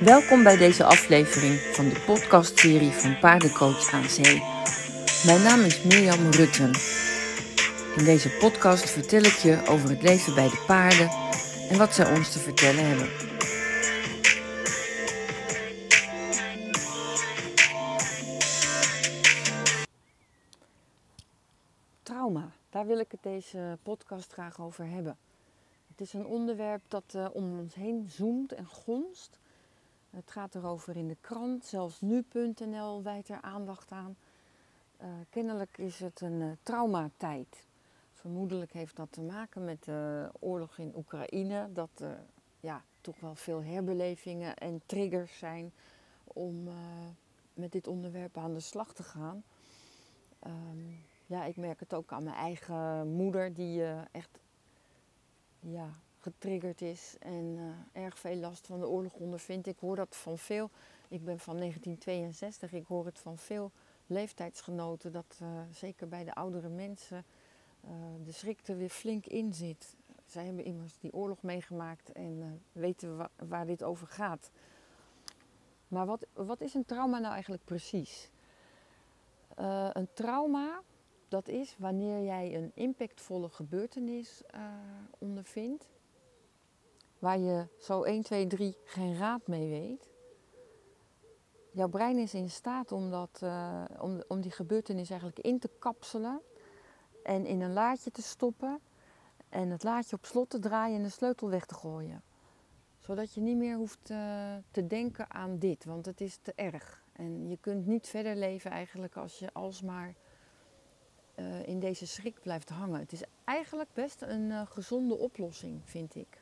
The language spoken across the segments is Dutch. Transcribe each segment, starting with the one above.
Welkom bij deze aflevering van de podcastserie van Paardencoach aan Zee. Mijn naam is Mirjam Rutten. In deze podcast vertel ik je over het leven bij de paarden en wat zij ons te vertellen hebben. Trauma, daar wil ik het deze podcast graag over hebben. Het is een onderwerp dat uh, om ons heen zoomt en gonst. Het gaat erover in de krant, zelfs nu.nl wijdt er aandacht aan. Uh, kennelijk is het een uh, traumatijd. Vermoedelijk heeft dat te maken met de oorlog in Oekraïne. Dat er ja, toch wel veel herbelevingen en triggers zijn om uh, met dit onderwerp aan de slag te gaan. Um, ja, ik merk het ook aan mijn eigen moeder, die echt ja, getriggerd is en uh, erg veel last van de oorlog ondervindt. Ik hoor dat van veel, ik ben van 1962, ik hoor het van veel leeftijdsgenoten dat uh, zeker bij de oudere mensen uh, de schrik er weer flink in zit. Zij hebben immers die oorlog meegemaakt en weten wa waar dit over gaat. Maar wat, wat is een trauma nou eigenlijk precies? een trauma, dat is wanneer jij een impactvolle gebeurtenis ondervindt waar je zo 1, 2, 3 geen raad mee weet. Jouw brein is in staat om, dat, uh, om, om die gebeurtenis eigenlijk in te kapselen en in een laadje te stoppen en het laadje op slot te draaien en de sleutel weg te gooien. Zodat je niet meer hoeft uh, te denken aan dit, want het is te erg. En je kunt niet verder leven eigenlijk als je alsmaar uh, in deze schrik blijft hangen. Het is eigenlijk best een gezonde oplossing, vind ik.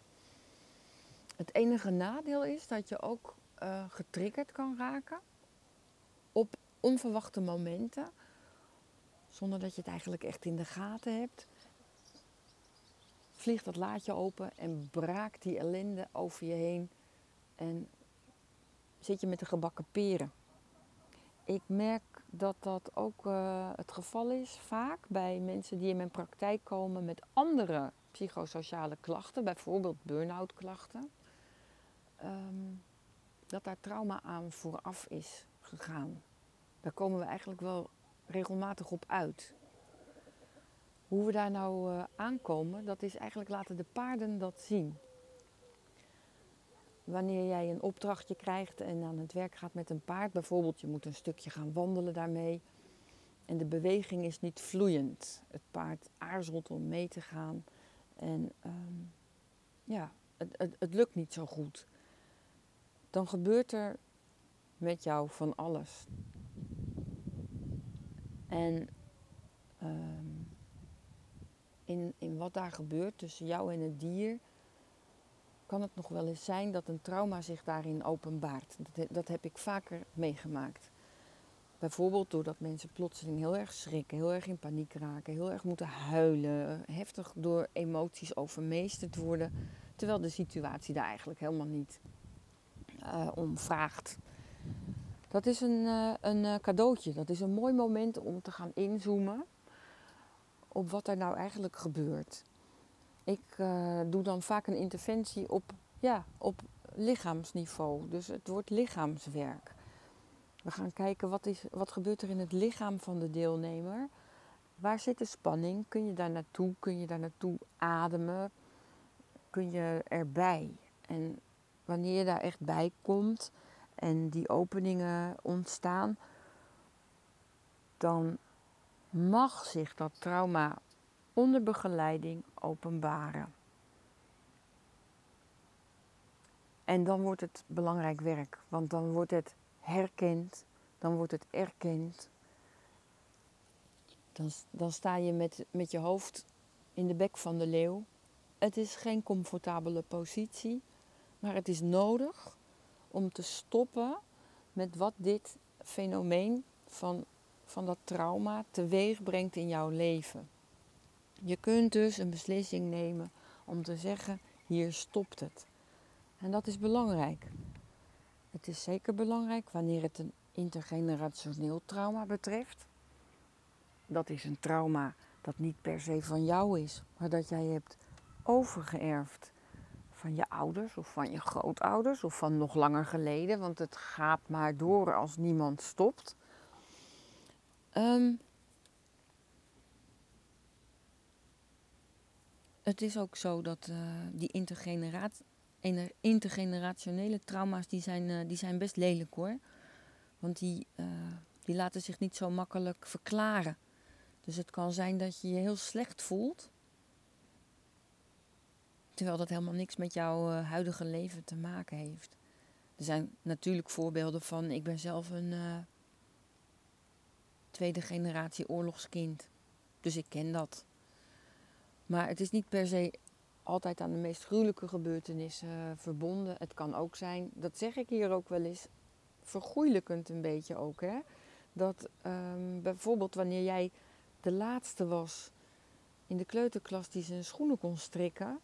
Het enige nadeel is dat je ook uh, getriggerd kan raken op onverwachte momenten, zonder dat je het eigenlijk echt in de gaten hebt. Vliegt dat laadje open en braakt die ellende over je heen en zit je met de gebakken peren. Ik merk dat dat ook uh, het geval is vaak bij mensen die in mijn praktijk komen met andere psychosociale klachten, bijvoorbeeld burn-out klachten um, dat daar trauma aan vooraf is gegaan. Daar komen we eigenlijk wel regelmatig op uit. Hoe we daar nou uh, aankomen, dat is eigenlijk laten de paarden dat zien. Wanneer jij een opdrachtje krijgt en aan het werk gaat met een paard, bijvoorbeeld je moet een stukje gaan wandelen daarmee en de beweging is niet vloeiend. Het paard aarzelt om mee te gaan en um, ja, het, het, het lukt niet zo goed dan gebeurt er met jou van alles. En um, in, in wat daar gebeurt tussen jou en het dier, kan het nog wel eens zijn dat een trauma zich daarin openbaart. Dat, dat heb ik vaker meegemaakt. Bijvoorbeeld doordat mensen plotseling heel erg schrikken, heel erg in paniek raken, heel erg moeten huilen, heftig door emoties overmeesterd worden, terwijl de situatie daar eigenlijk helemaal niet uh, om vraagt. Dat is een, uh, een uh, cadeautje. Dat is een mooi moment om te gaan inzoomen op wat er nou eigenlijk gebeurt. Ik doe dan vaak een interventie op, ja, op lichaamsniveau. Dus het wordt lichaamswerk. We gaan kijken wat, is, wat gebeurt er in het lichaam van de deelnemer. Waar zit de spanning? Kun je daar naartoe? Kun je daar naartoe ademen? Kun je erbij? En wanneer je daar echt bij komt en die openingen ontstaan, dan mag zich dat trauma onder begeleiding openbaren. En dan wordt het belangrijk werk, want dan wordt het herkend, dan wordt het erkend. Dan, dan sta je met, met je hoofd in de bek van de leeuw. Het is geen comfortabele positie. Maar het is nodig om te stoppen met wat dit fenomeen van, van dat trauma teweeg brengt in jouw leven. Je kunt dus een beslissing nemen om te zeggen: hier stopt het. En dat is belangrijk. Het is zeker belangrijk wanneer het een intergenerationeel trauma betreft. Dat is een trauma dat niet per se van jou is, maar dat jij hebt overgeërfd van je ouders of van je grootouders of van nog langer geleden, want het gaat maar door als niemand stopt. Ehm, het is ook zo dat uh, die intergenerationele trauma's, die zijn, uh, die zijn best lelijk hoor. Want die, uh, die laten zich niet zo makkelijk verklaren. Dus het kan zijn dat je je heel slecht voelt. Terwijl dat helemaal niks met jouw huidige leven te maken heeft. Er zijn natuurlijk voorbeelden van, ik ben zelf een tweede generatie oorlogskind. Dus ik ken dat. Maar het is niet per se altijd aan de meest gruwelijke gebeurtenissen uh, verbonden. Het kan ook zijn, dat zeg ik hier ook wel eens, vergoeilijkend een beetje ook. Hè? Dat um, bijvoorbeeld wanneer jij de laatste was in de kleuterklas die zijn schoenen kon strikken.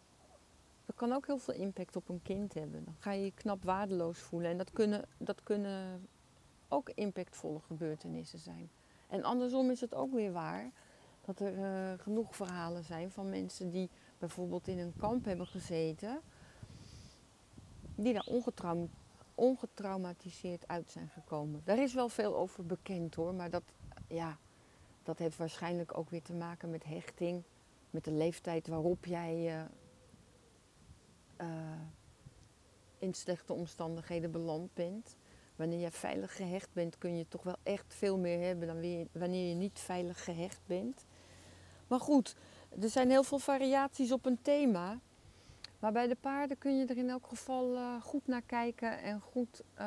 Dat kan ook heel veel impact op een kind hebben. Dan ga je je knap waardeloos voelen. En dat kunnen, dat kunnen ook impactvolle gebeurtenissen zijn. En andersom is het ook weer waar dat er uh, genoeg verhalen zijn van mensen die bijvoorbeeld in een kamp hebben gezeten, die daar ongetraum ongetraumatiseerd uit zijn gekomen. Daar is wel veel over bekend hoor, maar dat, ja, dat heeft waarschijnlijk ook weer te maken met hechting, met de leeftijd waarop jij uh, uh, in slechte omstandigheden beland bent. Wanneer je veilig gehecht bent, kun je toch wel echt veel meer hebben dan wanneer je niet veilig gehecht bent. Maar goed, er zijn heel veel variaties op een thema. Maar bij de paarden kun je er in elk geval uh, goed naar kijken en goed uh,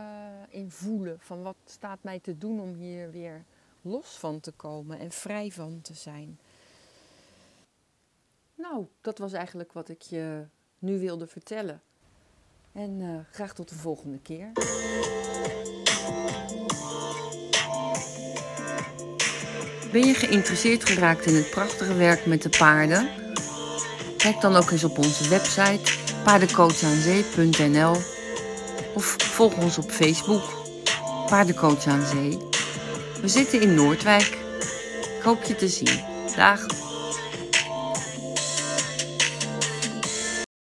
in voelen. Van wat staat mij te doen om hier weer los van te komen en vrij van te zijn. Nou, dat was eigenlijk wat ik je nu wilde vertellen. En uh, graag tot de volgende keer. Ben je geïnteresseerd geraakt in het prachtige werk met de paarden? Kijk dan ook eens op onze website paardencoachanzee.nl of volg ons op Facebook Paardencoach aan Zee. We zitten in Noordwijk. Ik hoop je te zien. Dag!